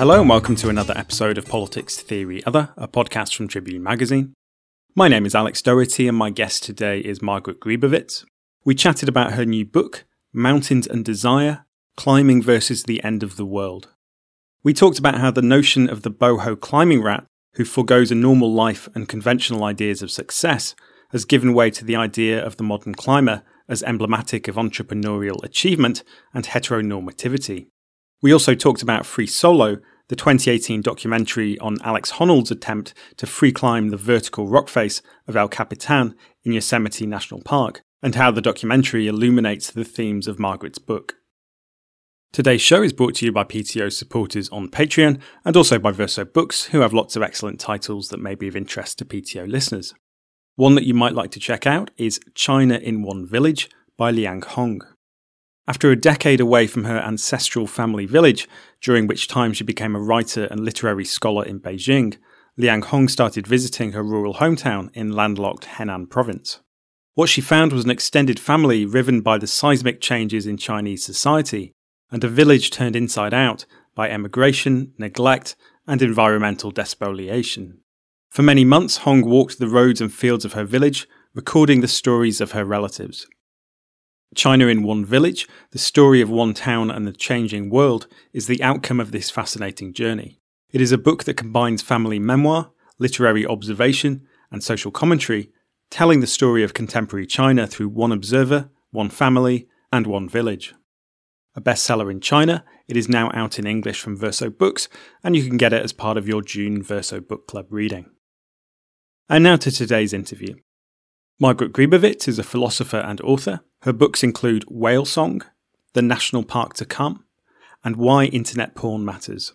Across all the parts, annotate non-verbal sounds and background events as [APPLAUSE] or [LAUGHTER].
Hello and welcome to another episode of Politics Theory Other, a podcast from Tribune Magazine. My name is Alex Doherty and my guest today is Margaret Grebowicz. We chatted about her new book, Mountains and Desire Climbing versus the End of the World. We talked about how the notion of the boho climbing rat who forgoes a normal life and conventional ideas of success has given way to the idea of the modern climber as emblematic of entrepreneurial achievement and heteronormativity. We also talked about Free Solo, the 2018 documentary on Alex Honnold's attempt to free climb the vertical rock face of El Capitan in Yosemite National Park, and how the documentary illuminates the themes of Margaret's book. Today's show is brought to you by PTO supporters on Patreon and also by Verso Books, who have lots of excellent titles that may be of interest to PTO listeners. One that you might like to check out is China in One Village by Liang Hong. After a decade away from her ancestral family village, during which time she became a writer and literary scholar in Beijing, Liang Hong started visiting her rural hometown in landlocked Henan province. What she found was an extended family riven by the seismic changes in Chinese society, and a village turned inside out by emigration, neglect, and environmental despoliation. For many months, Hong walked the roads and fields of her village, recording the stories of her relatives. China in One Village, the story of one town and the changing world, is the outcome of this fascinating journey. It is a book that combines family memoir, literary observation, and social commentary, telling the story of contemporary China through one observer, one family, and one village. A bestseller in China, it is now out in English from Verso Books, and you can get it as part of your June Verso Book Club reading. And now to today's interview. Margaret Grebowicz is a philosopher and author. Her books include Whale Song, The National Park to Come, and Why Internet Porn Matters.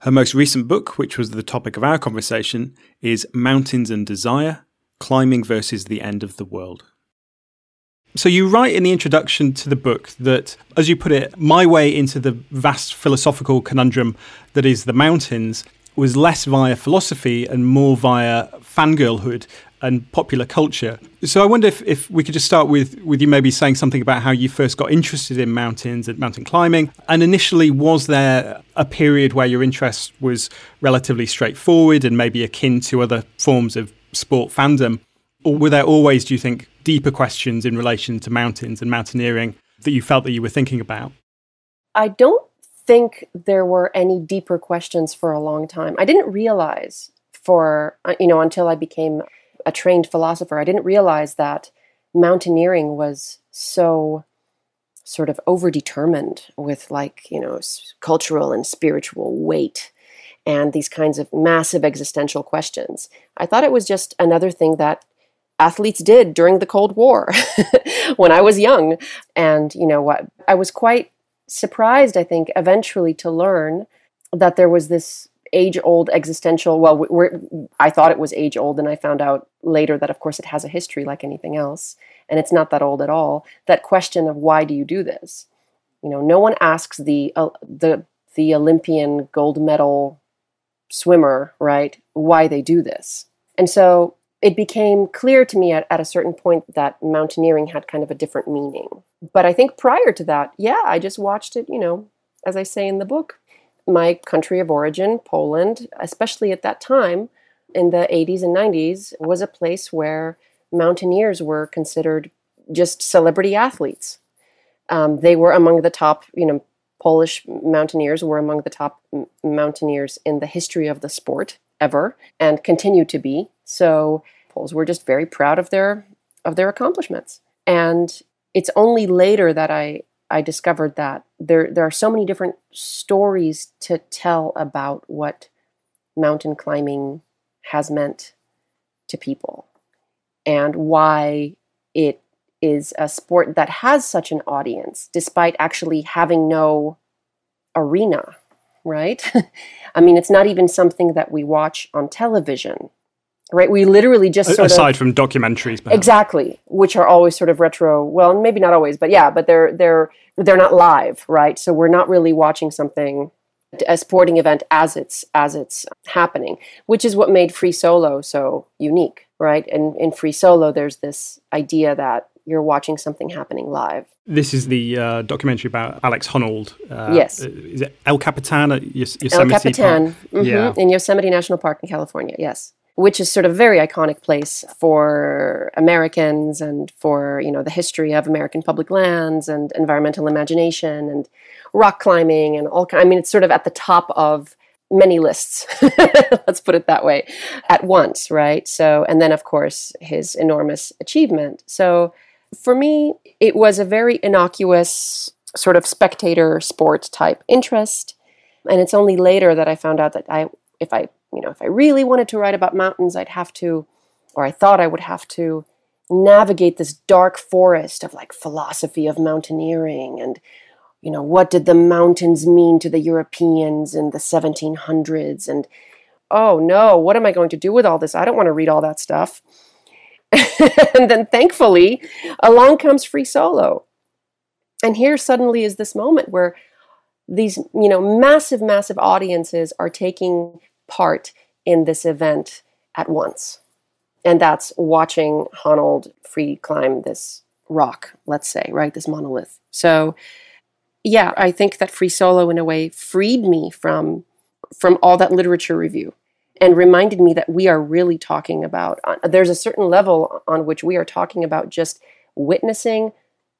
Her most recent book, which was the topic of our conversation, is Mountains and Desire Climbing versus the End of the World. So, you write in the introduction to the book that, as you put it, my way into the vast philosophical conundrum that is the mountains was less via philosophy and more via fangirlhood and popular culture. So I wonder if, if we could just start with, with you maybe saying something about how you first got interested in mountains and mountain climbing. And initially, was there a period where your interest was relatively straightforward and maybe akin to other forms of sport fandom? Or were there always, do you think, deeper questions in relation to mountains and mountaineering that you felt that you were thinking about? I don't think there were any deeper questions for a long time. I didn't realize for, uh, you know, until I became a trained philosopher, I didn't realize that mountaineering was so sort of overdetermined with like, you know, cultural and spiritual weight and these kinds of massive existential questions. I thought it was just another thing that athletes did during the Cold War [LAUGHS] when I was young. And, you know, what I was quite surprised, I think, eventually to learn that there was this age old existential well i thought it was age old and i found out later that of course it has a history like anything else and it's not that old at all. That question of why do you do this? You know no one asks the uh, the the olympian gold medal swimmer right why they do this. And so it became clear to me at, at a certain point that mountaineering had kind of a different meaning. But i think prior to that yeah i just watched it you know as i say in the book my country of origin, Poland, especially at that time in the 80s and 90s, was a place where mountaineers were considered just celebrity athletes. Um, they were among the top, you know, Polish mountaineers were among the top m- mountaineers in the history of the sport ever and continue to be. So Poles were just very proud of their of their accomplishments. And it's only later that I I discovered that there there are so many different stories to tell about what mountain climbing has meant to people and why it is a sport that has such an audience despite actually having no arena, right? [LAUGHS] I mean, it's not even something that we watch on television, right? We literally just sort aside of, from documentaries, perhaps. exactly, which are always sort of retro. Well, maybe not always, but yeah, but they're they're they're not live, right? So we're not really watching something a sporting event as it's as it's happening, which is what made free solo so unique, right? And in free solo, there's this idea that you're watching something happening live. This is the uh, documentary about Alex Honnold. Uh, yes. Is it El Capitan at Yosemite El Capitan, mm-hmm, yeah. in Yosemite National Park in California, yes. Which is sort of a very iconic place for Americans and for, you know, the history of American public lands and environmental imagination and rock climbing and all I mean, it's sort of at the top of many lists [LAUGHS] let's put it that way at once right so and then of course his enormous achievement so for me, it was a very innocuous sort of spectator sport type interest. And it's only later that I found out that I, if I, you know, if I really wanted to write about mountains, I'd have to, or I thought I would have to navigate this dark forest of like philosophy of mountaineering and, you know, what did the mountains mean to the Europeans in the 1700s? And, oh no, what am I going to do with all this? I don't want to read all that stuff. [LAUGHS] and then thankfully, along comes Free Solo. And here suddenly is this moment where these, you know, massive, massive audiences are taking part in this event at once. And that's watching Honnold free climb this rock, let's say, right? This monolith. So yeah, I think that free solo in a way freed me from from all that literature review and reminded me that we are really talking about uh, there's a certain level on which we are talking about just witnessing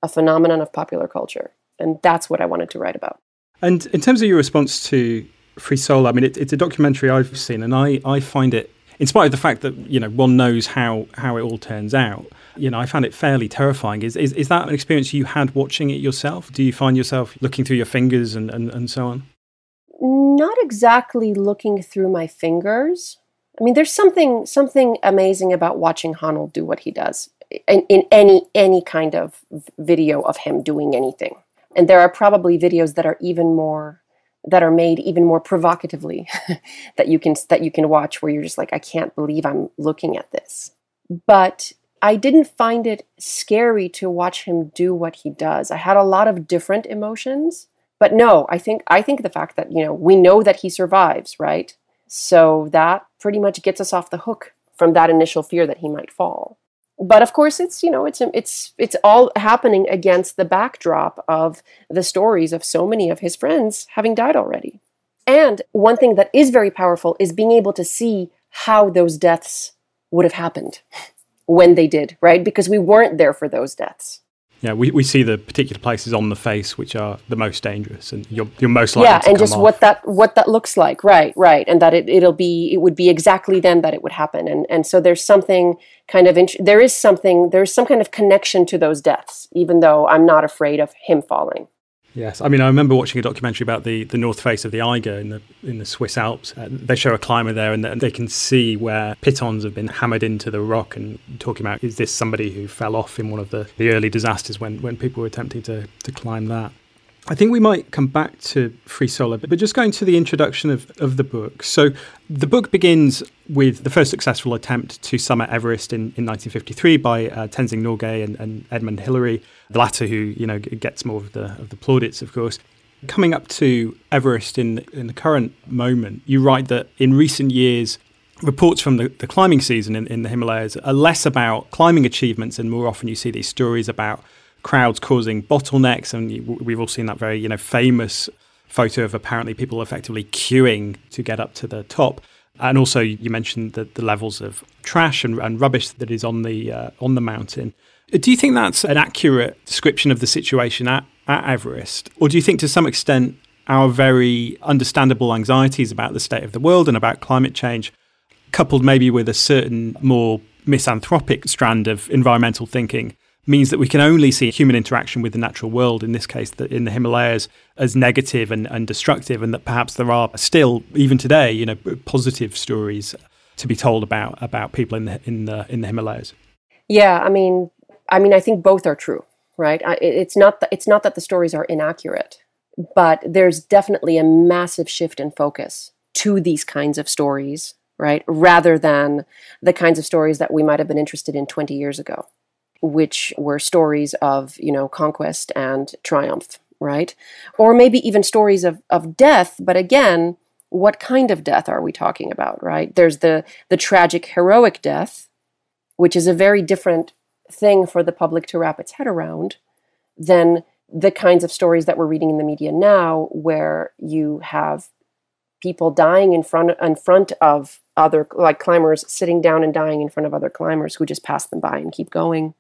a phenomenon of popular culture and that's what i wanted to write about and in terms of your response to free solo i mean it, it's a documentary i've seen and i, I find it in spite of the fact that you know one knows how how it all turns out you know i found it fairly terrifying is, is is that an experience you had watching it yourself do you find yourself looking through your fingers and and, and so on not exactly looking through my fingers. I mean, there's something something amazing about watching Honnold do what he does in, in any any kind of video of him doing anything. And there are probably videos that are even more that are made even more provocatively [LAUGHS] that you can that you can watch where you're just like I can't believe I'm looking at this. But I didn't find it scary to watch him do what he does. I had a lot of different emotions but no, I think I think the fact that you know we know that he survives, right? So that pretty much gets us off the hook from that initial fear that he might fall. But of course, it's you know it's it's it's all happening against the backdrop of the stories of so many of his friends having died already. And one thing that is very powerful is being able to see how those deaths would have happened [LAUGHS] when they did, right? Because we weren't there for those deaths. Yeah, we, we see the particular places on the face which are the most dangerous, and you're you're most likely yeah, and just off. what that what that looks like, right, right, and that it it'll be it would be exactly then that it would happen, and and so there's something kind of int- there is something there's some kind of connection to those deaths, even though I'm not afraid of him falling. Yes, I mean I remember watching a documentary about the, the north face of the Eiger in the in the Swiss Alps. Uh, they show a climber there, and they can see where pitons have been hammered into the rock, and talking about is this somebody who fell off in one of the, the early disasters when when people were attempting to to climb that. I think we might come back to Free Solo, but just going to the introduction of, of the book. So, the book begins with the first successful attempt to summit Everest in, in 1953 by uh, Tenzing Norgay and, and, Edmund Hillary, the latter who you know gets more of the, of the plaudits, of course. Coming up to Everest in, in the current moment, you write that in recent years, reports from the, the climbing season in, in the Himalayas are less about climbing achievements, and more often you see these stories about crowds causing bottlenecks, and we've all seen that very you know famous photo of apparently people effectively queuing to get up to the top. And also, you mentioned the, the levels of trash and, and rubbish that is on the uh, on the mountain. Do you think that's an accurate description of the situation at, at Everest, or do you think to some extent our very understandable anxieties about the state of the world and about climate change, coupled maybe with a certain more misanthropic strand of environmental thinking, means that we can only see human interaction with the natural world, in this case, in the Himalayas, as negative and, and destructive, and that perhaps there are still, even today, you know, positive stories to be told about about people in the in the in the Himalayas. Yeah, I mean, I mean, I think both are true, right? It's not that it's not that the stories are inaccurate, but there's definitely a massive shift in focus to these kinds of stories, right? Rather than the kinds of stories that we might have been interested in 20 years ago, which were stories of, you know, conquest and triumph, right? Or maybe even stories of, of death, but again, what kind of death are we talking about, right? There's the the tragic heroic death, which is a very different thing for the public to wrap its head around than the kinds of stories that we're reading in the media now where you have people dying in front in front of other like climbers sitting down and dying in front of other climbers who just pass them by and keep going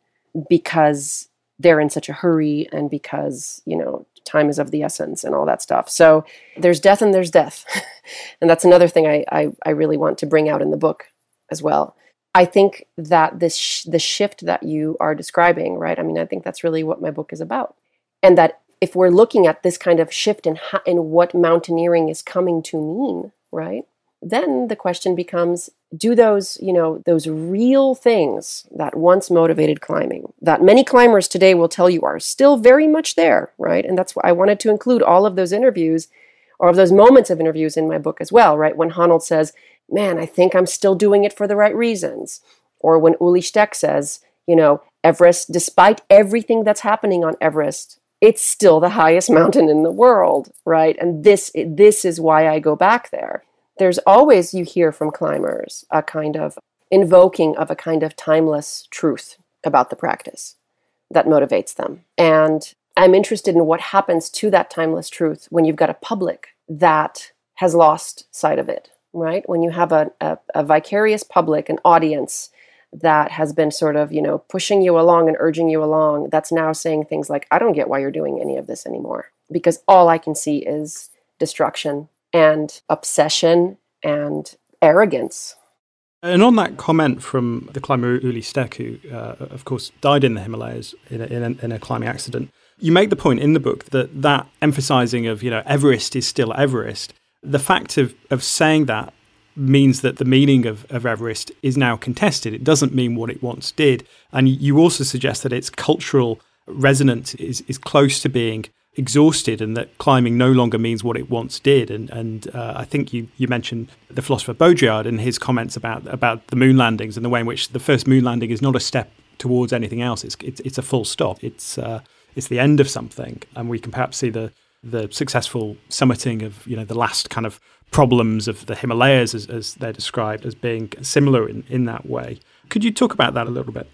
because they're in such a hurry and because you know time is of the essence and all that stuff. So there's death and there's death. [LAUGHS] And that's another thing I, I, I really want to bring out in the book as well. I think that this sh- the shift that you are describing right? I mean i think that's really what my book is about. And that if we're looking at this kind of shift in, in what mountaineering is coming to mean, right? Then the question becomes do those, you know, those real things that once motivated climbing, that many climbers today will tell you are still very much there, right? And that's why I wanted to include all of those interviews or of those moments of interviews in my book as well, right? When Honnold says, man, I think I'm still doing it for the right reasons. Or when Ueli Steck says, you know, Everest, despite everything that's happening on Everest, it's still the highest [LAUGHS] mountain in the world, right? And this this is why I go back there. There's always you hear from climbers a kind of invoking of a kind of timeless truth about the practice that motivates them. And I'm interested in what happens to that timeless truth when you've got a public that has lost sight of it, right? When you have a, a, a vicarious public, an audience that has been sort of, you know, pushing you along and urging you along, that's now saying things like, I don't get why you're doing any of this anymore. Because all I can see is destruction and obsession and arrogance. And on that comment from the climber Ueli Steck, who, uh, of course, died in the Himalayas in a, in, a, in a climbing accident, you make the point in the book that that emphasizing of, you know, Everest is still Everest, the fact of, of saying that means that the meaning of, of Everest is now contested. It doesn't mean what it once did. And you also suggest that its cultural resonance is, is close to being exhausted and that climbing no longer means what it once did. And, and uh, I think you, you mentioned the philosopher Baudrillard and his comments about, about the moon landings and the way in which the first moon landing is not a step towards anything else. It's, it's, it's a full stop. It's, uh, it's the end of something. And we can perhaps see the, the successful summiting of you know the last kind of problems of the Himalayas as, as they're described as being similar in, in that way. Could you talk about that a little bit?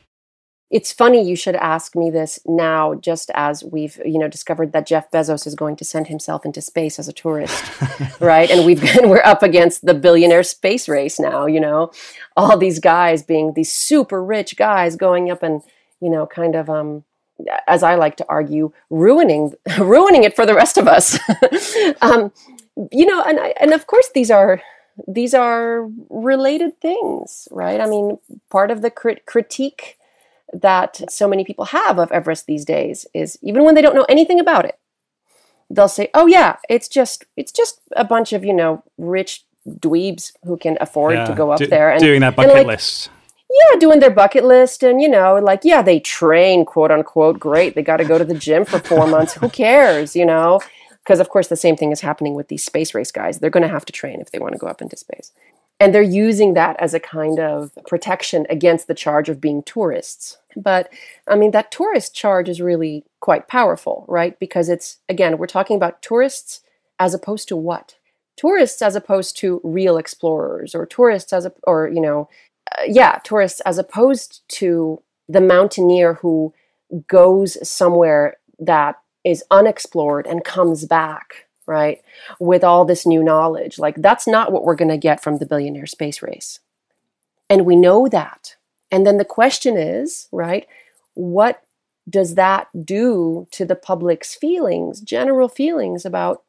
It's funny you should ask me this now, just as we've you know discovered that Jeff Bezos is going to send himself into space as a tourist, [LAUGHS] right? And we've been, [LAUGHS] we're up against the billionaire space race now. You know, all these guys being these super rich guys going up and you know kind of um, as I like to argue, ruining [LAUGHS] ruining it for the rest of us. um, you know, and I, and of course these are these are related things, right? I mean, part of the crit- critique that so many people have of Everest these days is even when they don't know anything about it, they'll say, "Oh yeah, it's just it's just a bunch of you know rich dweebs who can afford yeah, to go up do, there and doing that bucket like, list." yeah, doing their bucket list and, you know, like, yeah, they train, quote unquote. Great. They got to go to the gym for four [LAUGHS] months. Who cares, you know? Because, of course, the same thing is happening with these space race guys. They're going to have to train if they want to go up into space. And they're using that as a kind of protection against the charge of being tourists. But I mean, that tourist charge is really quite powerful, right? Because it's, again, we're talking about tourists as opposed to what? Tourists as opposed to real explorers or tourists as a, or, you know, uh, yeah, tourists, as opposed to the mountaineer who goes somewhere that is unexplored and comes back, right, with all this new knowledge. Like, that's not what we're going to get from the billionaire space race. And we know that. And then the question is, right, what does that do to the public's feelings, general feelings about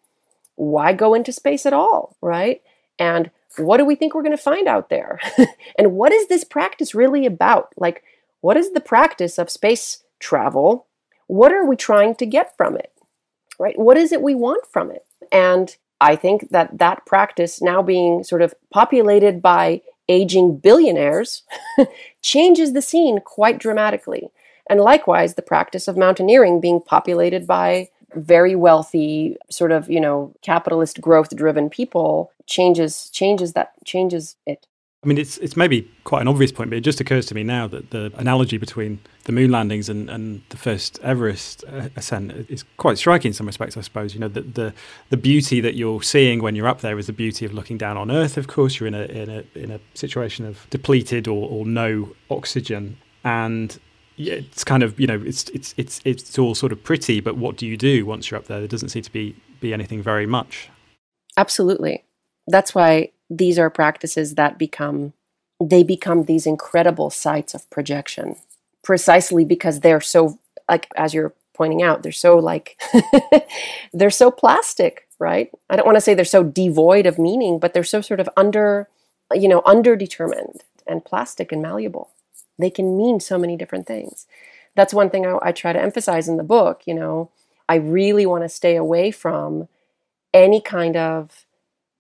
why go into space at all, right? And what do we think we're going to find out there? [LAUGHS] and what is this practice really about? Like, what is the practice of space travel, what are we trying to get from it? Right? What is it we want from it? And I think that that practice now being sort of populated by aging billionaires [LAUGHS] changes the scene quite dramatically. And likewise, the practice of mountaineering being populated by very wealthy, sort of, you know, capitalist growth driven people changes changes that changes it. I mean, it's it's maybe quite an obvious point, but it just occurs to me now that the analogy between the moon landings and, and the first Everest uh, ascent is quite striking in some respects. I suppose you know the, the the beauty that you're seeing when you're up there is the beauty of looking down on Earth. Of course, you're in a in a in a situation of depleted or, or no oxygen, and it's kind of you know it's it's it's it's all sort of pretty, but what do you do once you're up there? There doesn't seem to be be anything very much. Absolutely, that's why these are practices that become they become these incredible sites of projection precisely because they're so like as you're pointing out they're so like [LAUGHS] they're so plastic right? I don't want to say they're so devoid of meaning but they're so sort of under you know underdetermined and plastic and malleable. They can mean so many different things. That's one thing I, I try to emphasize in the book you know i really want to stay away from any kind of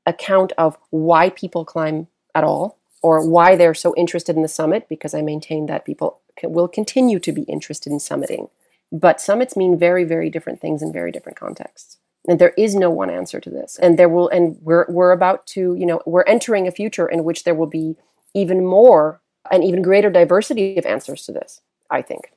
account of why people climb at all or why they're so interested in the summit because I maintain that people can, will continue to be interested in summiting. But summits mean very, very different things in very different contexts. And there is no one answer to this. And there will, and we're, we're about to, you know, we're entering a future in which there will be even more and even greater diversity of answers to this, I think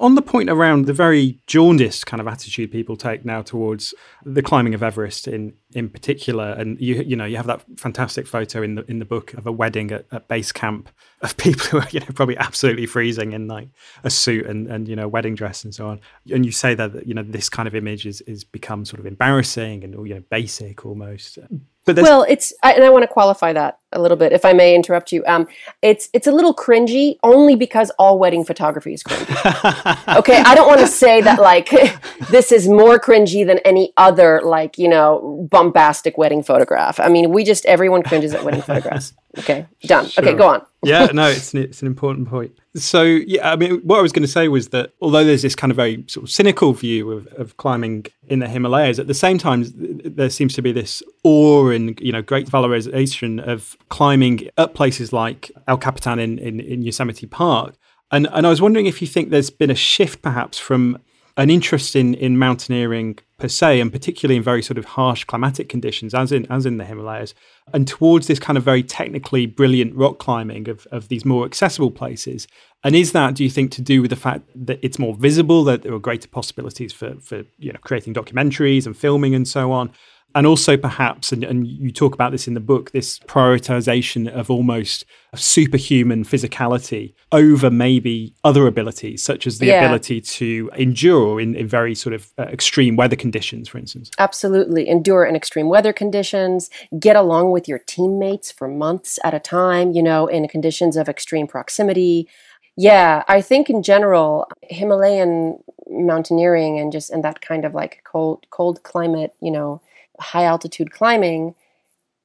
on the point around the very jaundiced kind of attitude people take now towards the climbing of Everest in in particular, and you you know you have that fantastic photo in the in the book of a wedding at, at base camp [LAUGHS] of people who are you know probably absolutely freezing in like a suit and and you know wedding dress and so on, and you say that you know this kind of image is is become sort of embarrassing and you know basic almost. But well, it's I, and I want to qualify that a little bit, if I may interrupt you. Um, it's it's a little cringy only because all wedding photography is cringy. [LAUGHS] okay, I don't want to say that like [LAUGHS] this is more cringy than any other like you know bombastic wedding photograph. I mean, we just everyone cringes at wedding photographs. [LAUGHS] Okay, done. Sure. Okay, go on. yeah, no, it's an, it's an important point. So, yeah, I mean, what I was going to say was that although there's this kind of very sort of cynical view of, of climbing in the Himalayas, at the same time, there seems to be this awe and, you know, great valorization of climbing at places like El Capitan in, in, in Yosemite Park. And, and I was wondering if you think there's been a shift perhaps from an interest in, in mountaineering per se, and particularly in very sort of harsh climatic conditions, as in as in the Himalayas, and towards this kind of very technically brilliant rock climbing of, of these more accessible places. And is that, do you think, to do with the fact that it's more visible, that there are greater possibilities for, for you know creating documentaries and filming and so on? And also perhaps and, and, you talk about this in the book this prioritization of almost superhuman physicality over maybe other abilities such as the yeah. ability to endure in, in very sort of uh, extreme weather conditions for instance. Absolutely. Endure in extreme weather conditions get along with your teammates for months at a time you know in conditions of extreme proximity. Yeah i think in general himalayan mountaineering and just in that kind of like cold cold climate you know high altitude climbing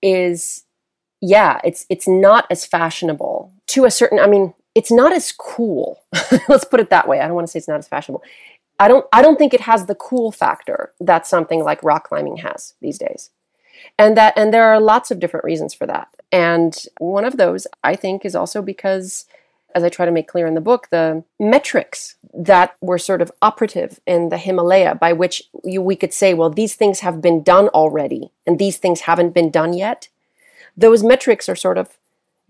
is yeah, it's it's not as fashionable to a certain I mean, it's not as cool. [LAUGHS] Let's put it that way. I don't want to say it's not as fashionable. I don't I don't think it has the cool factor that something like rock climbing has these days. And that and there are lots of different reasons for that. And one of those I think is also because as I try to make clear in the book, the metrics that were sort of operative in the Himalaya, by which you, we could say, well, these things have been done already and these things haven't been done yet, those metrics are sort of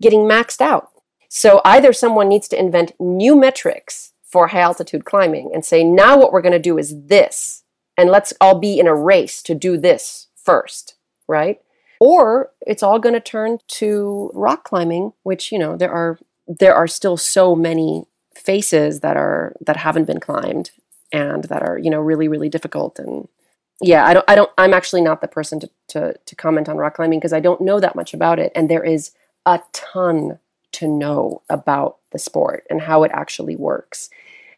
getting maxed out. So either someone needs to invent new metrics for high altitude climbing and say, now what we're going to do is this, and let's all be in a race to do this first, right? Or it's all going to turn to rock climbing, which, you know, there are there are still so many faces that are that haven't been climbed and that are you know really really difficult. And yeah i don't i don't i'm actually not the person to to, to comment on rock climbing because i don't know that much about it. And there is a ton to know about the sport and how it actually works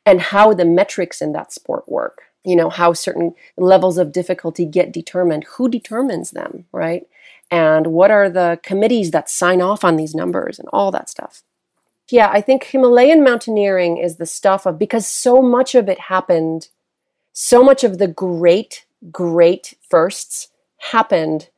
and how the metrics in that sport work. You know how certain levels of difficulty get determined. Who determines them right? And what are the committees that sign off on these numbers and all that stuff Yeah, I think Himalayan mountaineering is the stuff of because so much of it happened, so much of the great, great firsts happened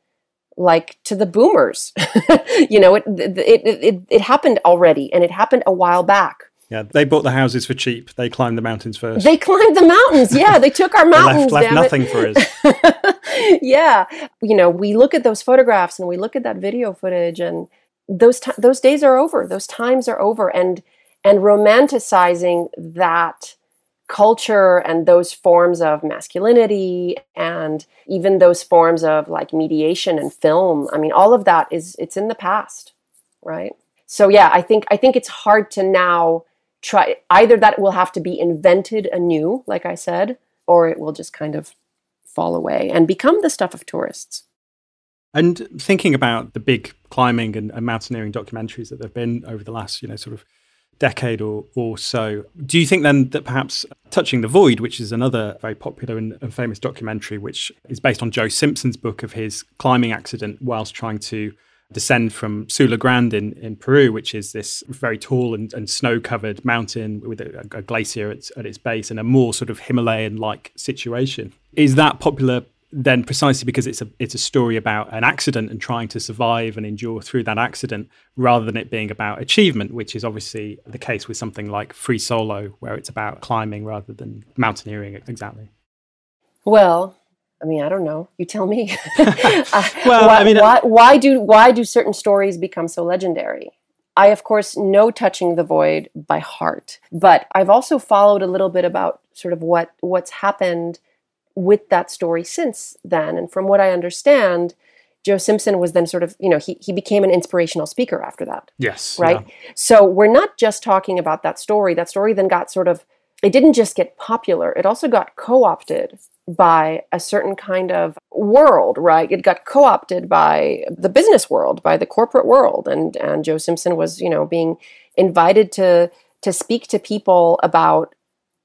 like to the boomers. [LAUGHS] you know, it, it, it, it, happened already and it happened a while back. Yeah, they bought the houses for cheap. They climbed the mountains first. They climbed the mountains. [LAUGHS] Yeah, they took our mountains. left, left nothing for us. [LAUGHS] yeah, you know, we look at those photographs and we look at that video footage, and those t- those days are over. Those times are over, and and romanticizing that culture and those forms of masculinity and even those forms of like mediation and film i mean all of that is it's in the past right so yeah i think i think it's hard to now try either that will have to be invented anew like i said or it will just kind of fall away and become the stuff of tourists and thinking about the big climbing and, and mountaineering documentaries that there have been over the last you know sort of decade or, or so. Do you think then that perhaps Touching the Void, which is another very popular and, and, famous documentary, which is based on Joe Simpson's book of his climbing accident whilst trying to descend from Siula Grande in, in Peru, which is this very tall and, and snow covered mountain with a, a glacier at, at its base and a more sort of Himalayan like situation. Is that popular then precisely because it's a it's a story about an accident and trying to survive and endure through that accident rather than it being about achievement which is obviously the case with something like free solo where it's about climbing rather than mountaineering exactly. Well i mean i don't know. You tell me. [LAUGHS] [LAUGHS] Uh, well why, I mean, why, why do why do certain stories become so legendary? I, of course, know Touching the Void by heart, but I've also followed a little bit about sort of what what's happened with that story since then. And from what I understand, Joe Simpson was then sort of, you know, he, he became an inspirational speaker after that. Yes. Right. Yeah. So we're not just talking about that story. That story then got sort of, it didn't just get popular, it also got co opted by a certain kind of world, right? It got co-opted by the business world, by the corporate world, and and Joe Simpson was, you know, being invited to to speak to people about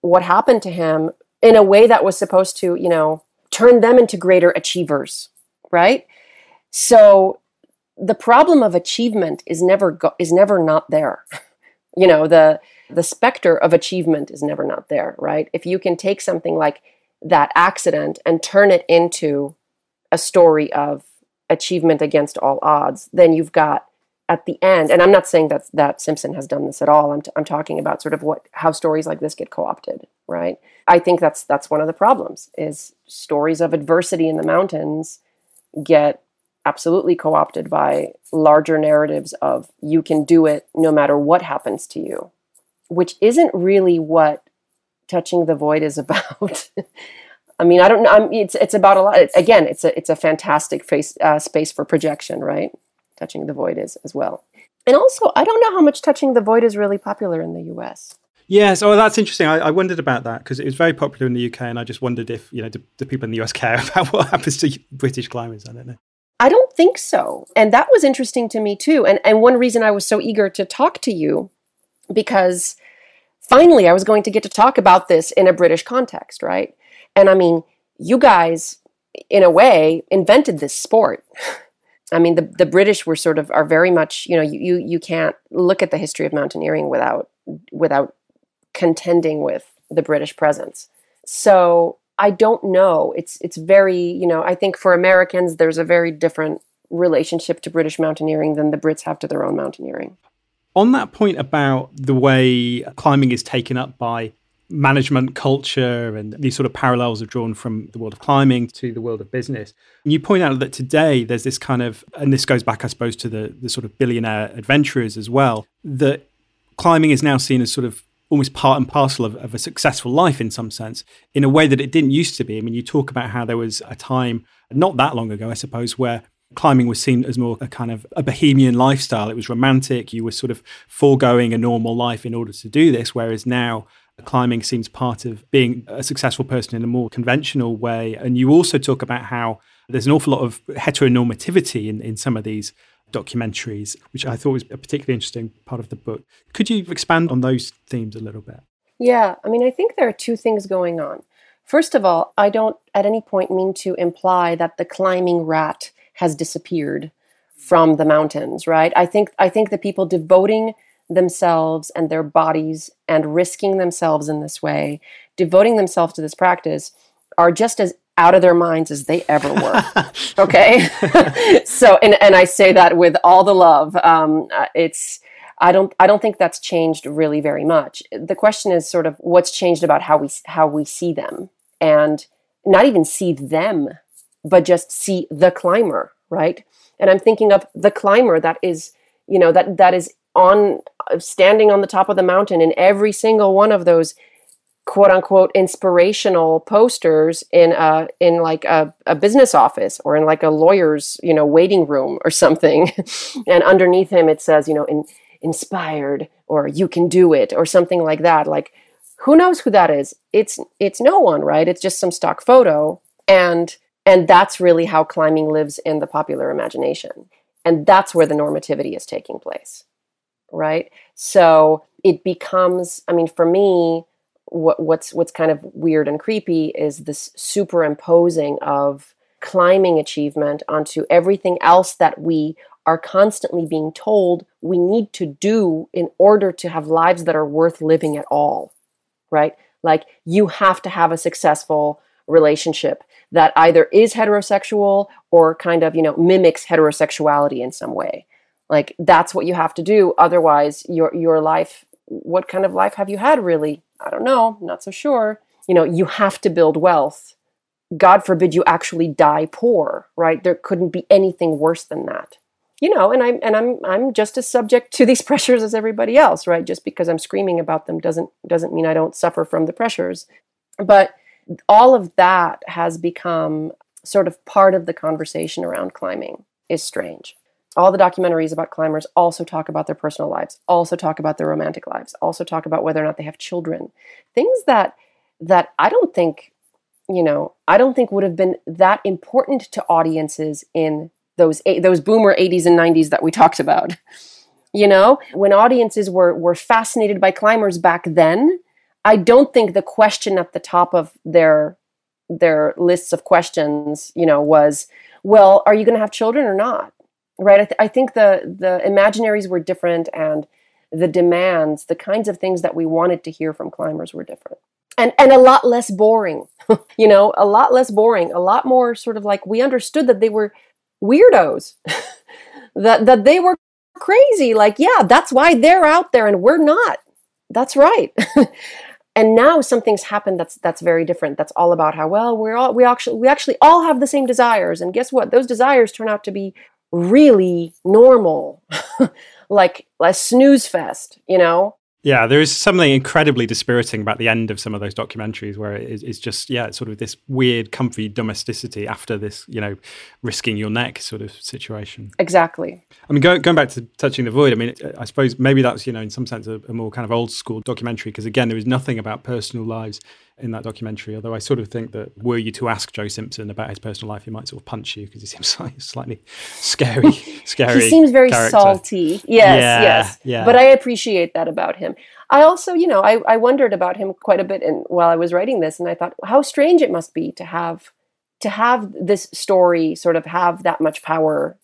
what happened to him in a way that was supposed to, you know, turn them into greater achievers, right? So the problem of achievement is never go- is never not there. [LAUGHS] you know, the the specter of achievement is never not there, right? If you can take something like that accident and turn it into a story of achievement against all odds, then you've got at the end, and I'm not saying that that Simpson has done this at all. I'm, t- I'm talking about sort of what how stories like this get co-opted, right? I think that's that's one of the problems is stories of adversity in the mountains get absolutely co-opted by larger narratives of you can do it no matter what happens to you, which isn't really what touching the void is [LAUGHS] about. I mean, I don't know. It's it's about a lot. Again, it's a it's a fantastic face, uh, space for projection, right? Touching the Void is as well. And also, I don't know how much Touching the Void is really popular in the US. Yes, oh, that's interesting. I, I wondered about that because it was very popular in the UK, and I just wondered if you know do, do people in the US [LAUGHS] care about what happens to British climbers? I don't know. I don't think so, and that was interesting to me too. And and one reason I was so eager to talk to you because finally I was going to get to talk about this in a British context, right? And I mean, you guys, in a way, invented this sport. [LAUGHS] I mean, the, the British were sort of are very much, you know, you, you, you can't look at the history of mountaineering without without contending with the British presence. So I don't know. It's it's very, you know, I think for Americans there's a very different relationship to British mountaineering than the Brits have to their own mountaineering. On that point about the way climbing is taken up by management culture and these sort of parallels are drawn from the world of climbing to the world of business. And you point out that today there's this kind of, and this goes back, I suppose, to the, the sort of billionaire adventurers as well, that climbing is now seen as sort of almost part and parcel of, of a successful life in some sense, in a way that it didn't used to be. I mean, you talk about how there was a time, not that long ago, I suppose, where climbing was seen as more a kind of a bohemian lifestyle. It was romantic. You were sort of foregoing a normal life in order to do this. Whereas now climbing seems part of being a successful person in a more conventional way. And you also talk about how there's an awful lot of heteronormativity in, in some of these documentaries, which I thought was a particularly interesting part of the book. Could you expand on those themes a little bit? Yeah, I mean, I think there are two things going on. First of all, I don't at any point mean to imply that the climbing rat has disappeared from the mountains, right? I think I think the people devoting themselves and their bodies and risking themselves in this way, devoting themselves to this practice, are just as out of their minds as they ever were. [LAUGHS] okay, [LAUGHS] so and and I say that with all the love. Um, uh, it's I don't I don't think that's changed really very much. The question is sort of what's changed about how we how we see them and not even see them, but just see the climber, right? And I'm thinking of the climber that is you know that that is on standing on the top of the mountain in every single one of those quote unquote inspirational posters in a in like a, a business office or in like a lawyer's you know waiting room or something. [LAUGHS] And underneath him it says you know in, inspired or you can do it or something like that. Like who knows who that is? It's it's no one right? It's just some stock photo. And and that's really how climbing lives in the popular imagination. And that's where the normativity is taking place right? So it becomes i mean for me what, what's what's kind of weird and creepy is this superimposing of climbing achievement onto everything else that we are constantly being told we need to do in order to have lives that are worth living at all right? Like you have to have a successful relationship that either is heterosexual or kind of you know mimics heterosexuality in some way like that's what you have to do otherwise your your life what kind of life have you had really I don't know, not so sure. You know, you have to build wealth. God forbid you actually die poor, right? There couldn't be anything worse than that. You know, and I'm and I'm I'm just as subject to these [LAUGHS] pressures as everybody else, right? Just because I'm screaming about them doesn't doesn't mean I don't suffer from the pressures. But all of that has become sort of part of the conversation around climbing is strange all the documentaries about climbers also talk about their personal lives also talk about their romantic lives also talk about whether or not they have children. Things that that i don't think you know i don't think would have been that important to audiences in those those boomer 80s and 90s that we talked about. You know when audiences were were fascinated by climbers back then i don't think the question at the top of their their lists of questions you know was well are you going to have children or not right? I, th- I think the the imaginaries were different, and the demands, the kinds of things that we wanted to hear from climbers were different, and and a lot less boring. [LAUGHS] you know, a lot less boring, a lot more sort of like we understood that they were weirdos, [LAUGHS] that that they were crazy. Like, yeah, that's why they're out there, and we're not. That's right. [LAUGHS] and now something's happened that's that's very different that's all about how well we're all we actually we actually all have the same desires and guess what those desires turn out to be really normal, [LAUGHS] like a snooze fest, you know? Yeah, there is something incredibly dispiriting about the end of some of those documentaries where it is, it's just, yeah, it's sort of this weird, comfy domesticity after this, you know, risking your neck sort of situation. Exactly. I mean, going, going back to Touching the Void, I mean, I suppose maybe that's, you know, in some sense a, a more kind of old school documentary because, again, there is nothing about personal lives in that documentary. Although I sort of think that were you to ask Joe Simpson about his personal life, he might sort of punch you because he seems [LAUGHS] like slightly scary. [LAUGHS] scary. he seems very character. salty. Yes, yeah, yes. Yeah. But I appreciate that about him. I also, you know, I, I wondered about him quite a bit in, while I was writing this, and I thought how strange it must be to have to have this story sort of have that much power,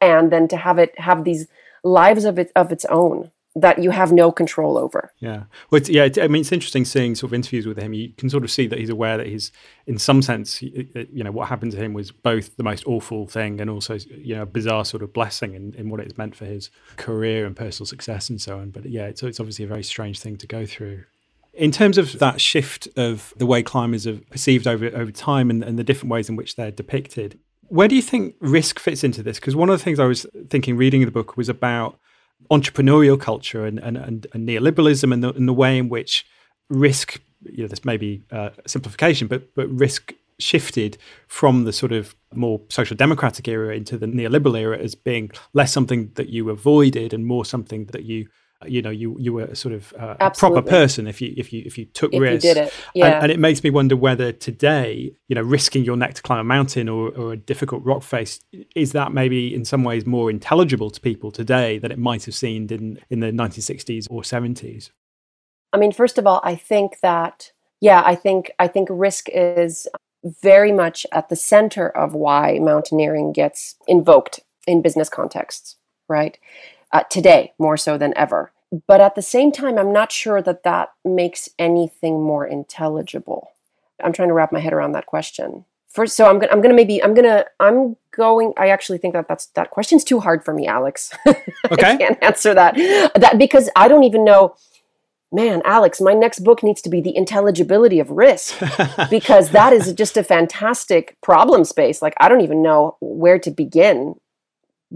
and then to have it have these lives of it of its own that you have no control over. Yeah. Well, yeah. I mean, it's interesting seeing sort of interviews with him. You can sort of see that he's aware that he's, in some sense, you know, what happened to him was both the most awful thing and also, you know, a bizarre sort of blessing in, in what it's meant for his career and personal success and so on. But yeah, it's, it's obviously a very strange thing to go through. In terms of that shift of the way climbers are perceived over over time and, and the different ways in which they're depicted, where do you think risk fits into this? Because one of the things I was thinking reading the book was about entrepreneurial culture and, and, and, and neoliberalism and the, and the, way in which risk, you know, this may be uh, simplification, but, but risk shifted from the sort of more social democratic era into the neoliberal era as being less something that you avoided and more something that you you know you you were a sort of uh, a proper person if you if you if you took if risks you did it. Yeah. And, and, it makes me wonder whether today you know risking your neck to climb a mountain or, or a difficult rock face is that maybe in some ways more intelligible to people today than it might have seemed in in the 1960s or 70s i mean first of all i think that yeah i think i think risk is very much at the center of why mountaineering gets invoked in business contexts right uh, today more so than ever. but at the same time, I'm not sure that that makes anything more intelligible. I'm trying to wrap my head around that question. First, so I'm gonna, I'm gonna maybe, I'm gonna, I'm going. I actually think that that's that question's too hard for me, Alex. [LAUGHS] Okay. I can't answer that. That because I don't even know. Man, Alex, my next book needs to be the intelligibility of risk [LAUGHS] because that is just a fantastic problem space. Like I don't even know where to begin.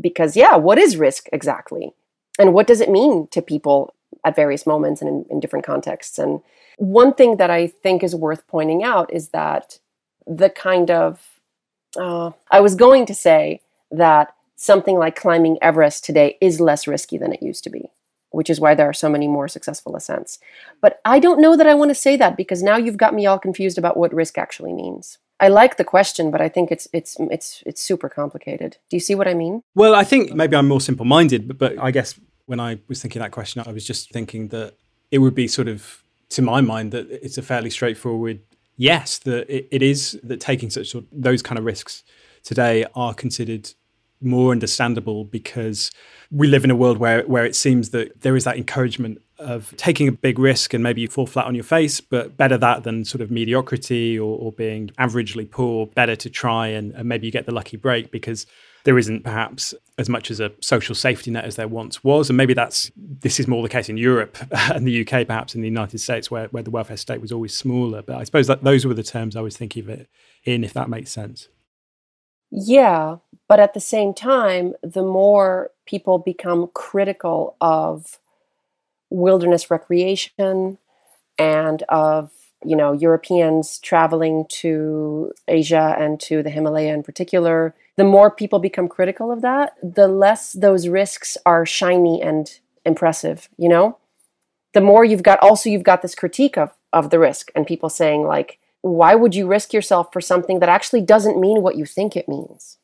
Because yeah, what is risk exactly? and what does it mean to people at various moments and in, in, different contexts? And one thing that i think is worth pointing out is that the kind of uh, i was going to say that something like climbing everest today is less risky than it used to be which is why there are so many more successful ascents. But i don't know that i want to say that because now you've got me all confused about what risk actually means I like the question, but I think it's it's it's it's super complicated. Do you see what I mean? Well, I think maybe I'm more simple-minded, but, but I guess when I was thinking that question, I was just thinking that it would be sort of, to my mind, that it's a fairly straightforward yes. That it, it is that taking such sort of, those kind of risks today are considered more understandable because we live in a world where where it seems that there is that encouragement of taking a big risk and maybe you fall flat on your face, but better that than sort of mediocrity or, or being averagely poor. Better to try and, and maybe you get the lucky break because there isn't perhaps as much as a social safety net as there once was. And maybe that's this is more the case in Europe [LAUGHS] and the UK, perhaps in the United States, where, where the welfare state was always smaller. But I suppose that those were the terms I was thinking of it in, if that makes sense. Yeah, but at the same time, the more people become critical of wilderness recreation and of you know Europeans traveling to Asia and to the Himalaya in particular, the more people become critical of that, the less those risks are shiny and impressive, you know? The more you've got also you've got this critique of of the risk and people saying like why would you risk yourself for something that actually doesn't mean what you think it means?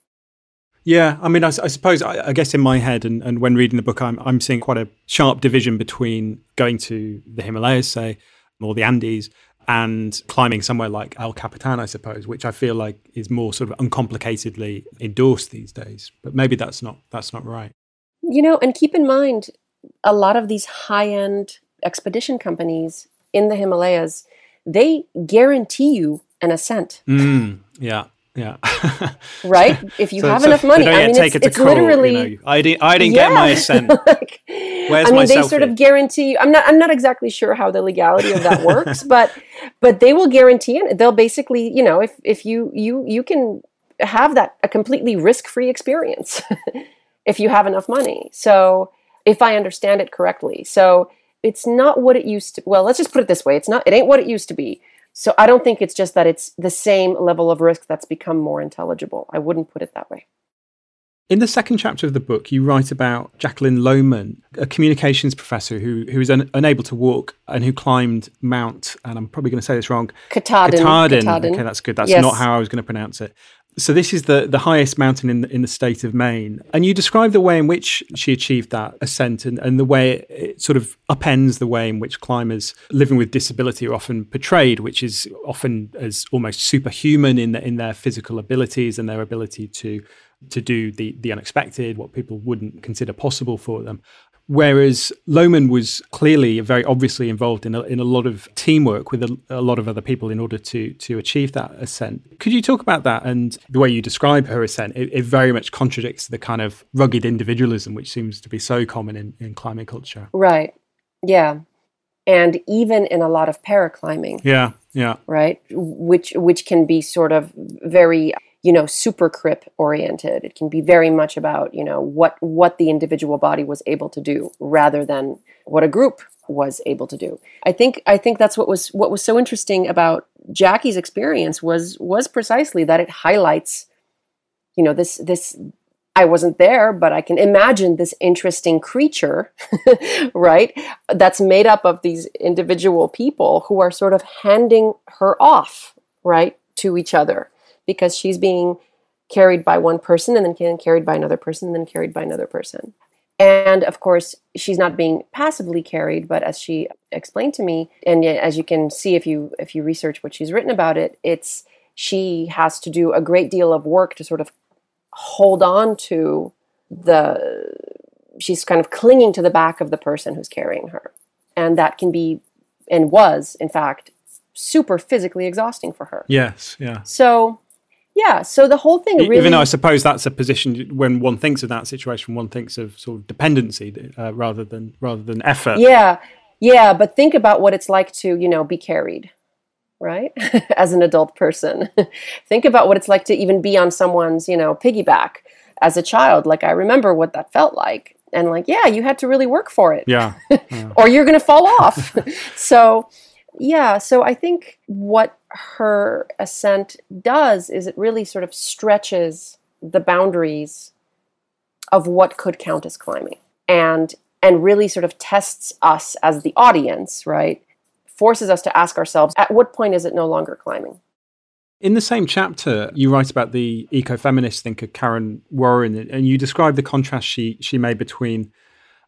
Yeah, I mean, I, I suppose, I, I, guess in my head, and, and when reading the book, I'm, I'm seeing quite a sharp division between going to the Himalayas, say, or the Andes, and climbing somewhere like El Capitan, I suppose, which I feel like is more sort of uncomplicatedly endorsed these days. But maybe that's not that's not right. You know, and keep in mind, a lot of these high-end expedition companies in the Himalayas, they guarantee you an ascent. Mm, yeah. Yeah. [LAUGHS] right? If you so, have so enough money, I mean, it's, it it's literally. You know, I didn't. I didn't yeah. get my ascent. [LAUGHS] like, Where's I mean, they sort of guarantee. I'm not. I'm not exactly sure how the legality of that works, [LAUGHS] but but they will guarantee it. They'll basically, you know, if if you you you can have that a completely risk free experience if you have enough money. So if I understand it correctly, so it's not what it used to. Well, let's just put it this way: it's not. It ain't what it used to be so I don't think it's just that it's the same level of risk that's become more intelligible. I wouldn't put it that way. In the second chapter of the book, you write about Jacqueline Lohman, a communications professor who, who was un, unable to walk and who climbed Mount, and I'm probably going to say this wrong. Katahdin. Katahdin. Katahdin. Okay, that's good. That's yes. not how I was going to pronounce it. So this is the, the highest mountain in the, in the state of Maine. And you describe the way in which she achieved that ascent and, and the way it, it sort of upends the way in which climbers living with disability are often portrayed, which is often as almost superhuman in, the, in their physical abilities and their ability to to do the the unexpected, what people wouldn't consider possible for them. Whereas Lohman was clearly very obviously involved in a, in a lot of teamwork with a, a, lot of other people in order to to achieve that ascent. Could you talk about that and the way you describe her ascent? It, it very much contradicts the kind of rugged individualism which seems to be so common in, in climbing culture. Right. Yeah. And even in a lot of paraclimbing. Yeah. Yeah. Right. Which which can be sort of very you know super crip oriented it can be very much about you know what what the individual body was able to do rather than what a group was able to do i think i think that's what was what was so interesting about jackie's experience was was precisely that it highlights you know this this I wasn't there, but I can imagine this interesting creature, [LAUGHS] right? That's made up of these individual people who are sort of handing her off, right, to each other because she's being carried by one person and then carried by another person and then carried by another person. And of course, she's not being passively carried, but as she explained to me, and as you can see if you if you research what she's written about it, it's she has to do a great deal of work to sort of hold on to the she's kind of clinging to the back of the person who's carrying her. And that can be, and was, in fact, super physically exhausting for her. Yes, yeah. So, yeah, so the whole thing really. Even though I suppose that's a position when one thinks of that situation, one thinks of sort of dependency uh, rather than rather than effort. Yeah, yeah, but think about what it's like to you know be carried, right? [LAUGHS] as an adult person, [LAUGHS] think about what it's like to even be on someone's you know piggyback as a child. Like I remember what that felt like, and like yeah, you had to really work for it. Yeah, yeah. [LAUGHS] or you're gonna fall off. so yeah, so I think what her ascent does is it really sort of stretches the boundaries of what could count as climbing and and really sort of tests us as the audience, right? Forces us to ask ourselves at what point is it no longer climbing? In the same chapter, you write about the ecofeminist thinker Karen Warren, and you describe the contrast she she made between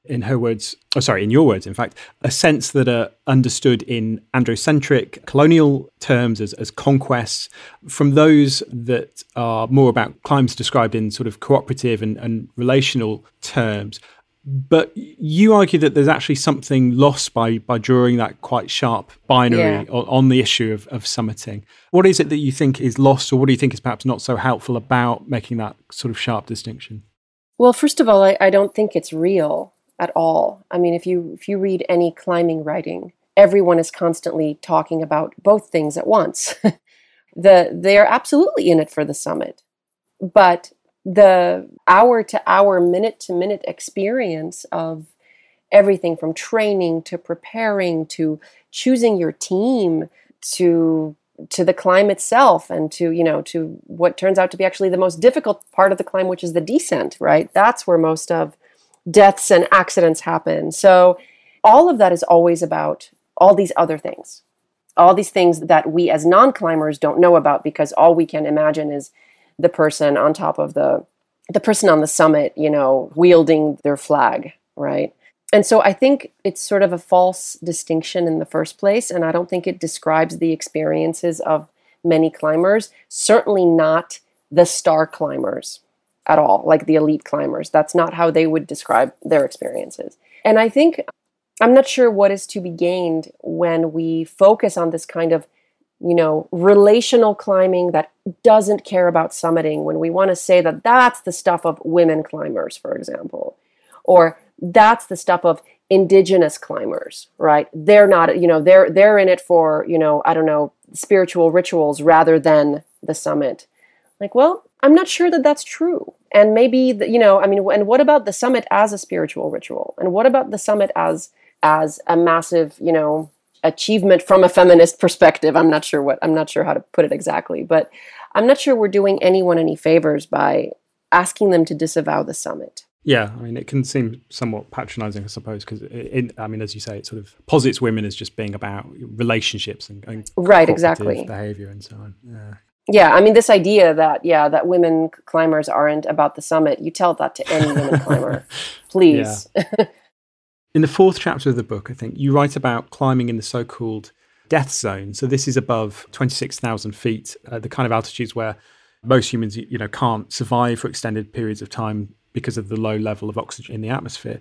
in her words, oh, sorry, in your words, in fact, a sense that are understood in androcentric colonial terms as, as conquests from those that are more about climbs described in sort of cooperative and, and relational terms. But you argue that there's actually something lost by by drawing that quite sharp binary yeah. on, on, the issue of, of summiting. What is it that you think is lost, or what do you think is perhaps not so helpful about making that sort of sharp distinction? Well, first of all, I, I don't think it's real at all. I mean, if you if you read any climbing writing, everyone is constantly talking about both things at once. [LAUGHS] the they're absolutely in it for the summit. But the hour to hour, minute to minute experience of everything from training to preparing to choosing your team to to the climb itself and to you know to what turns out to be actually the most difficult part of the climb which is the descent right that's where most of deaths and accidents happen. So all of that is always about all these other things. All these things that we as non-climbers don't know about because all we can imagine is the person on top of the the person on the summit, you know, wielding their flag, right? And so I think it's sort of a false distinction in the first place and I don't think it describes the experiences of many climbers, certainly not the star climbers at all, like the elite climbers. That's not how they would describe their experiences. And I think I'm not sure what is to be gained when we focus on this kind of, you know, relational climbing that doesn't care about summiting, when we want to say that that's the stuff of women climbers, for example, or that's the stuff of indigenous climbers, right? They're not, you know, they're they're in it for, you know, I don't know, spiritual rituals rather than the summit. Like, well, I'm not sure that that's true. And maybe, the, you know, I mean, and what about the summit as a spiritual ritual? And what about the summit as as a massive, you know, achievement from a feminist perspective? I'm not sure what I'm not sure how to put it exactly, but I'm not sure we're doing anyone any favors by asking them to disavow the summit. Yeah, I mean, it can seem somewhat patronizing, I suppose, because in I mean, as you say, it sort of posits women as just being about relationships and, and right, exactly, behavior and so on. Yeah yeah i mean this idea that yeah that women climbers aren't about the summit you tell that to any women [LAUGHS] climber please. In the fourth chapter of the book i think you write about climbing in the so-called death zone. So this is above 26000 feet uh, the kind of altitudes where most humans you know can't survive for extended periods of time because of the low level of oxygen in the atmosphere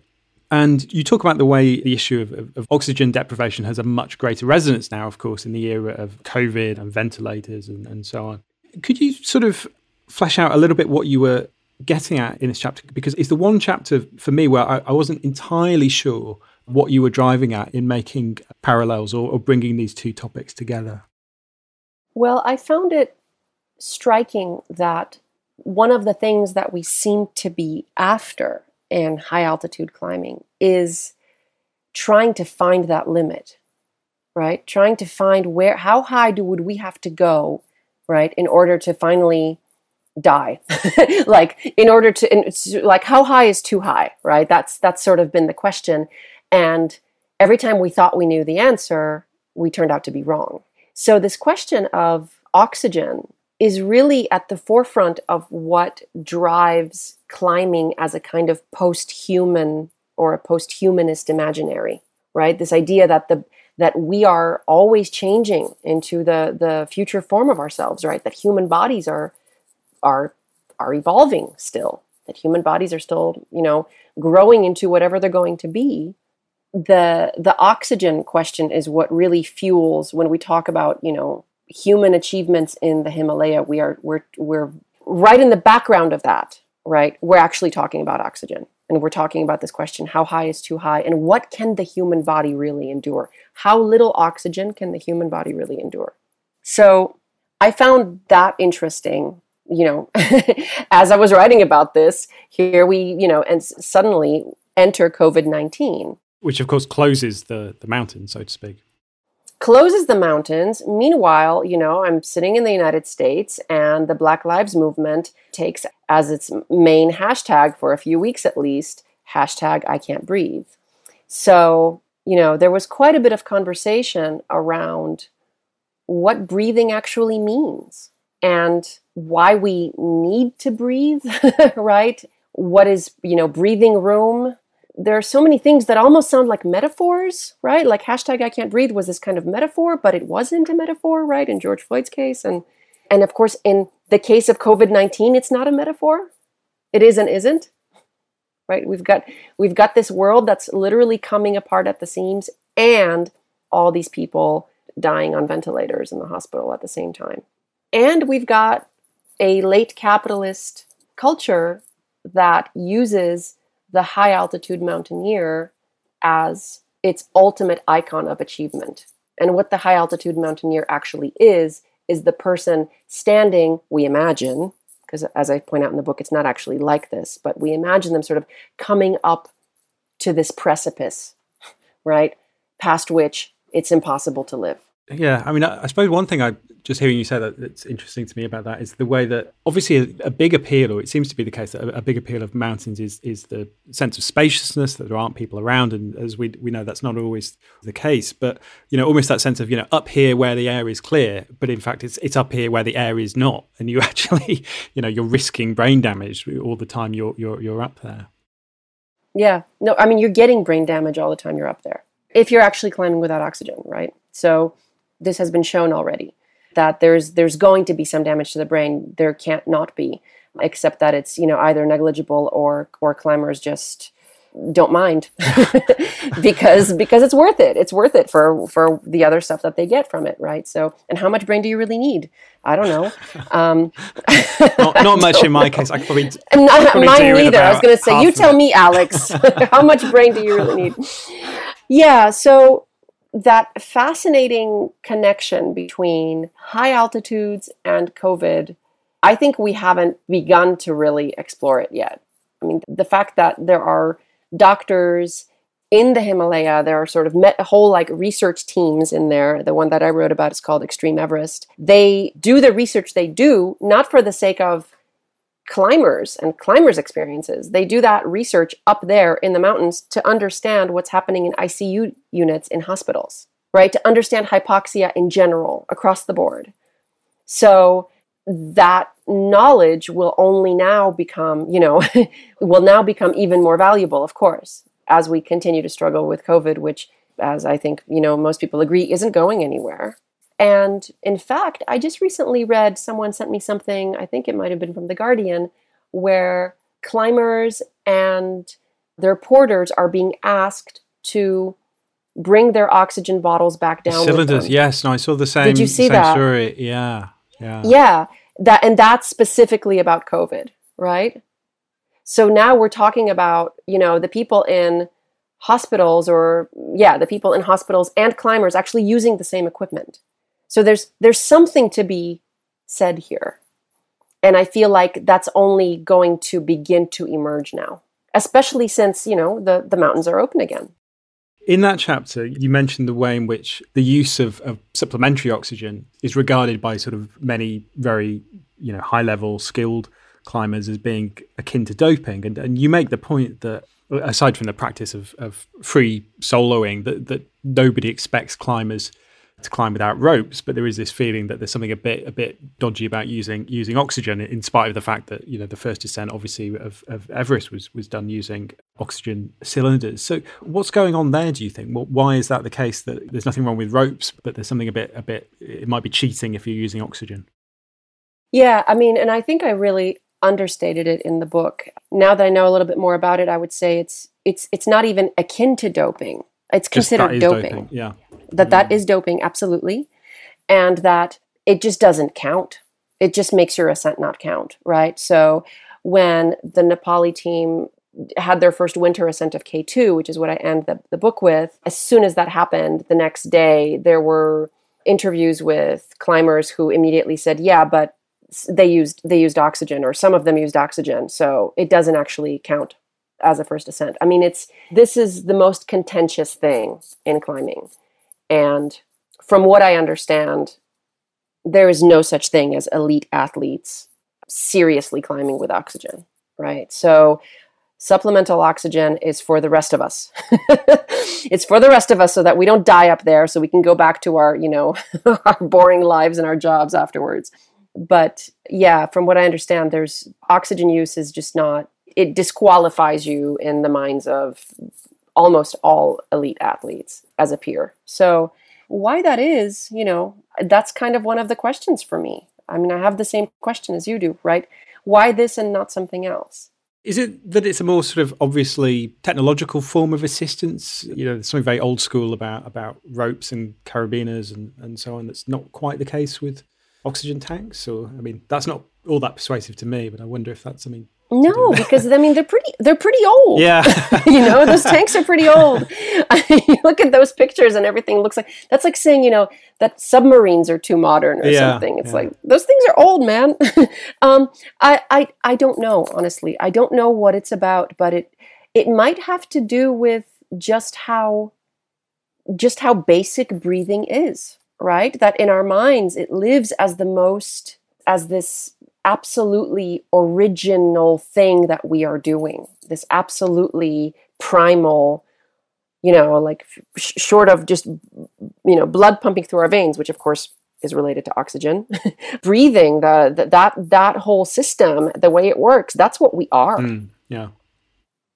and you talk about the way the issue of, of, oxygen deprivation has a much greater resonance now, of course, in the era of COVID and ventilators and, and so on. Could you sort of flesh out a little bit what you were getting at in this chapter? Because it's the one chapter for me where I, I wasn't entirely sure what you were driving at in making parallels or, or bringing these two topics together. Well, I found it striking that one of the things that we seem to be after and high altitude climbing is trying to find that limit right? Trying to find where how high do would we have to go right in order to finally die? [LAUGHS] Like in order to in, like how high is too high right? That's that's sort of been the question. And every time we thought we knew the answer we turned out to be wrong. So this question of oxygen is really at the forefront of what drives climbing as a kind of post-human or a post-humanist imaginary right this idea that the that we are always changing into the the future form of ourselves right that human bodies are are are evolving still that human bodies are still, you know, growing into whatever they're going to be. The the oxygen question is what really fuels when we talk about, you know, human achievements in the Himalaya. We are we're we're right in the background of that, right? We're actually talking about oxygen. And we're talking about this question how high is too high? And what can the human body really endure? How little oxygen can the human body really endure? So I found that interesting you know, [LAUGHS] as I was writing about this, here we, you know, and suddenly enter COVID 19. Which, of course, closes the, the mountain, so to speak. Closes the mountains. Meanwhile, you know, I'm sitting in the United States, and the Black Lives Movement takes as its main hashtag for a few weeks at least hashtag I can't breathe. So, you know, there was quite a bit of conversation around what breathing actually means and why we need to breathe, [LAUGHS] right? What is, you know, breathing room? There are so many things that almost sound like metaphors, right? Like hashtag I can't breathe was this kind of metaphor, but it wasn't a metaphor, right? In George Floyd's case. And and of course, in the case of COVID-19, it's not a metaphor. It is and isn't. Right? We've got we've got this world that's literally coming apart at the seams and all these people dying on ventilators in the hospital at the same time. And we've got a late capitalist culture that uses the high altitude mountaineer as its ultimate icon of achievement. And what the high altitude mountaineer actually is, is the person standing, we imagine, because as I point out in the book, it's not actually like this, but we imagine them sort of coming up to this precipice, [LAUGHS] right? Past which it's impossible to live. Yeah, I mean, I, I, suppose one thing I just hearing you say that that's interesting to me about that is the way that obviously a, a big appeal, or it seems to be the case that a, a, big appeal of mountains is is the sense of spaciousness that there aren't people around, and as we we know that's not always the case. But you know, almost that sense of you know up here where the air is clear, but in fact it's it's up here where the air is not, [LAUGHS] and you actually you know you're risking brain damage all the time you're you're you're up there. Yeah, no, I mean you're getting brain damage all the time you're up there if you're actually climbing without oxygen, right? So this has been shown already that there's there's going to be some damage to the brain. There can't not be, except that it's you know either negligible or or climbers just don't mind [LAUGHS] [LAUGHS] because because it's worth it. It's worth it for for the other stuff that they get from it, right? So, and how much brain do you really need? I don't know. Um, [LAUGHS] not, not much in my case. I probably not, mine neither. I was going to say, you tell me, Alex, how much brain do you really need? Yeah. So that fascinating connection between high altitudes and COVID, I think we haven't begun to really explore it yet. I mean, the fact that there are doctors in the Himalaya, there are sort of met, whole like research teams in there. The one that I wrote about is called Extreme Everest. They do the research they do not for the sake of climbers and climbers' experiences. They do that research up there in the mountains to understand what's happening in ICU units in hospitals, right? To understand hypoxia in general across the board. So that knowledge will only now become, you know, [LAUGHS] will now become even more valuable, of course, as we continue to struggle with COVID, which, as I think, you know, most people agree, isn't going anywhere. And in fact, I just recently read someone sent me something, I think it might have been from The Guardian, where climbers and their porters are being asked to bring their oxygen bottles back down. Cylinders, yes. No, I saw the same. Did you see that? Story. Yeah, yeah, yeah. That and that's specifically about COVID, right? So now we're talking about you know the people in hospitals or yeah the people in hospitals and climbers actually using the same equipment so there's there's something to be said here. And I feel like that's only going to begin to emerge now, especially since, you know, the, the mountains are open again. In that chapter, you mentioned the way in which the use of, of supplementary oxygen is regarded by sort of many very, you know, high level skilled climbers as being akin to doping. And, and you make the point that aside from the practice of, of free soloing, that, that nobody expects climbers to climb without ropes, but there is this feeling that there's something a bit a bit dodgy about using using oxygen, in spite of the fact that you know the first descent, obviously of, of Everest was was done using oxygen cylinders. So what's going on there? Do you think? Well, why is that the case? That there's nothing wrong with ropes, but there's something a bit a bit. It might be cheating if you're using oxygen. Yeah, I mean, and I think I really understated it in the book. Now that I know a little bit more about it, I would say it's it's it's not even akin to doping. It's considered is doping. Yeah. That that mm. is doping, absolutely, and that it just doesn't count. It just makes your ascent not count, right? So when the Nepali team had their first winter ascent of K2, which is what I end the, the book with, as soon as that happened, the next day there were interviews with climbers who immediately said, "Yeah, but they used they used oxygen, or some of them used oxygen, so it doesn't actually count as a first ascent." I mean, it's this is the most contentious thing in climbing, and from what I understand, there is no such thing as elite athletes seriously climbing with oxygen, right? So supplemental oxygen is for the rest of us. [LAUGHS] it's for the rest of us so that we don't die up there so we can go back to our, you know, [LAUGHS] our boring lives and our jobs afterwards. But yeah, from what I understand there's oxygen use is just not it disqualifies you in the minds of almost all elite athletes as a peer. So why that is, you know, that's kind of one of the questions for me. I mean, I have the same question as you do, right? Why this and not something else? Is it that it's a more sort of obviously technological form of assistance? You know, there's something very old school about about ropes and carabiners and, and so on. That's not quite the case with oxygen tanks. Or I mean, that's not all that persuasive to me. But I wonder if that's something. No, because I mean they're pretty they're pretty old. Yeah, [LAUGHS] you know, those tanks are pretty old. [LAUGHS] I mean, you look at those pictures and everything looks like that's like saying, you know, that submarines are too modern or Yeah, something. It's yeah. like those things are old, man. [LAUGHS] um, I, I I don't know, honestly. I don't know what it's about, but it it might have to do with just how just how basic breathing is, right? That in our minds it lives as the most as this absolutely original thing that we are doing. This absolutely primal, you know, like sh- short of just you know blood pumping through our veins, which of course is related to oxygen, [LAUGHS] breathing, the, the that that whole system, the way it works, that's what we are, Mm, yeah.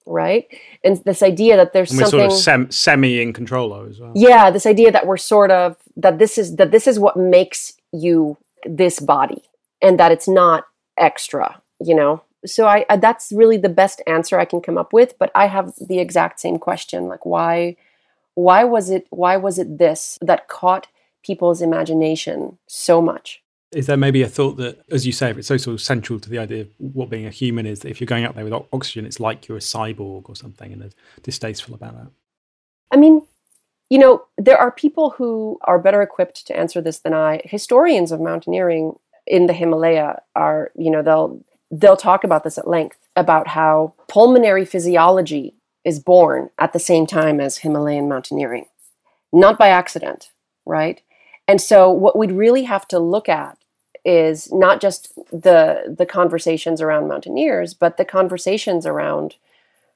right? And this idea that there's And something sort of sem- semi in control as well. yeah this idea that we're sort of that this is that this is what makes you this body and that it's not extra you know so I, I that's really the best answer i can come up with but i have the exact same question like why why was it why was it this that caught people's imagination so much Is there maybe a thought that, as you say, if it's so sort of central to the idea of what being a human is, that if you're going up there with oxygen, it's like you're a cyborg or something, and they're distasteful about that? I mean, you know, there are people who are better equipped to answer this than I. Historians of mountaineering in the Himalaya are, you know, they'll they'll talk about this at length about how pulmonary physiology is born at the same time as Himalayan mountaineering, not by accident, right? And so what we'd really have to look at is not just the the conversations around mountaineers, but the conversations around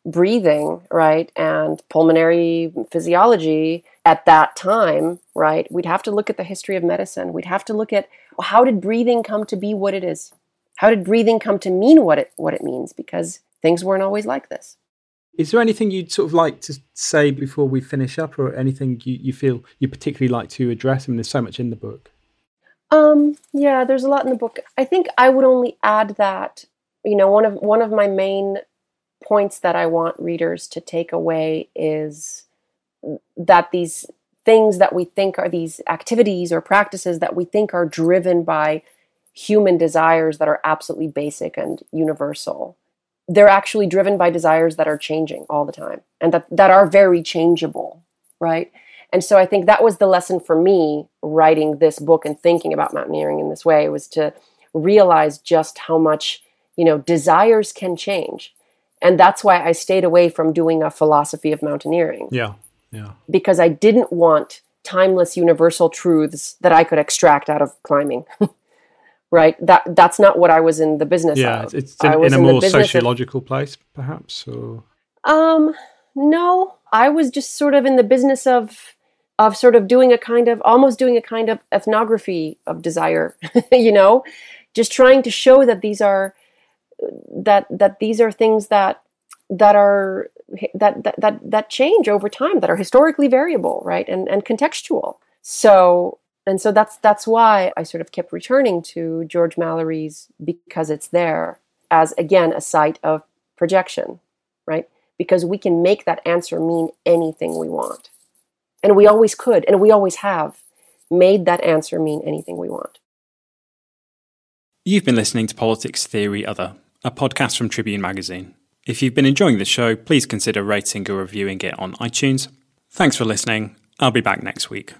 breathing, right, and pulmonary physiology at that time, right? We'd have to look at the history of medicine. We'd have to look at how did breathing come to be what it is? How did breathing come to mean what it what it means? Because things weren't always like this. Is there anything you'd sort of like to say before we finish up, or anything you, you feel you particularly like to address? I mean, there's so much in the book. Um, yeah, there's a lot in the book. I think I would only add that, you know, one of one of my main points that I want readers to take away is that these things that we think are these activities or practices that we think are driven by human desires that are absolutely basic and universal. They're actually driven by desires that are changing all the time and that, that are very changeable, right? And so I think that was the lesson for me writing this book and thinking about mountaineering in this way was to realize just how much, you know, desires can change. And that's why I stayed away from doing a philosophy of mountaineering Yeah, yeah, because I didn't want timeless universal truths that I could extract out of climbing. [LAUGHS] right? That that's not what I was in the business yeah. of. It's I in, was in a the more business of- sociological place, perhaps, or Um, no, I was just sort of in the business of of sort of doing a kind of almost doing a kind of ethnography of desire, [LAUGHS] you know, just trying to show that these are that that these are things that that are that that that, that change over time that are historically variable, right? And and contextual. So and so that's that's why I sort of kept returning to George Mallory's because it's there as again a site of projection, right? Because we can make that answer mean anything we want. And we always could, and we always have made that answer mean anything we want. You've been listening to Politics Theory Other, a podcast from Tribune Magazine. If you've been enjoying the show, please consider rating or reviewing it on iTunes. Thanks for listening. I'll be back next week.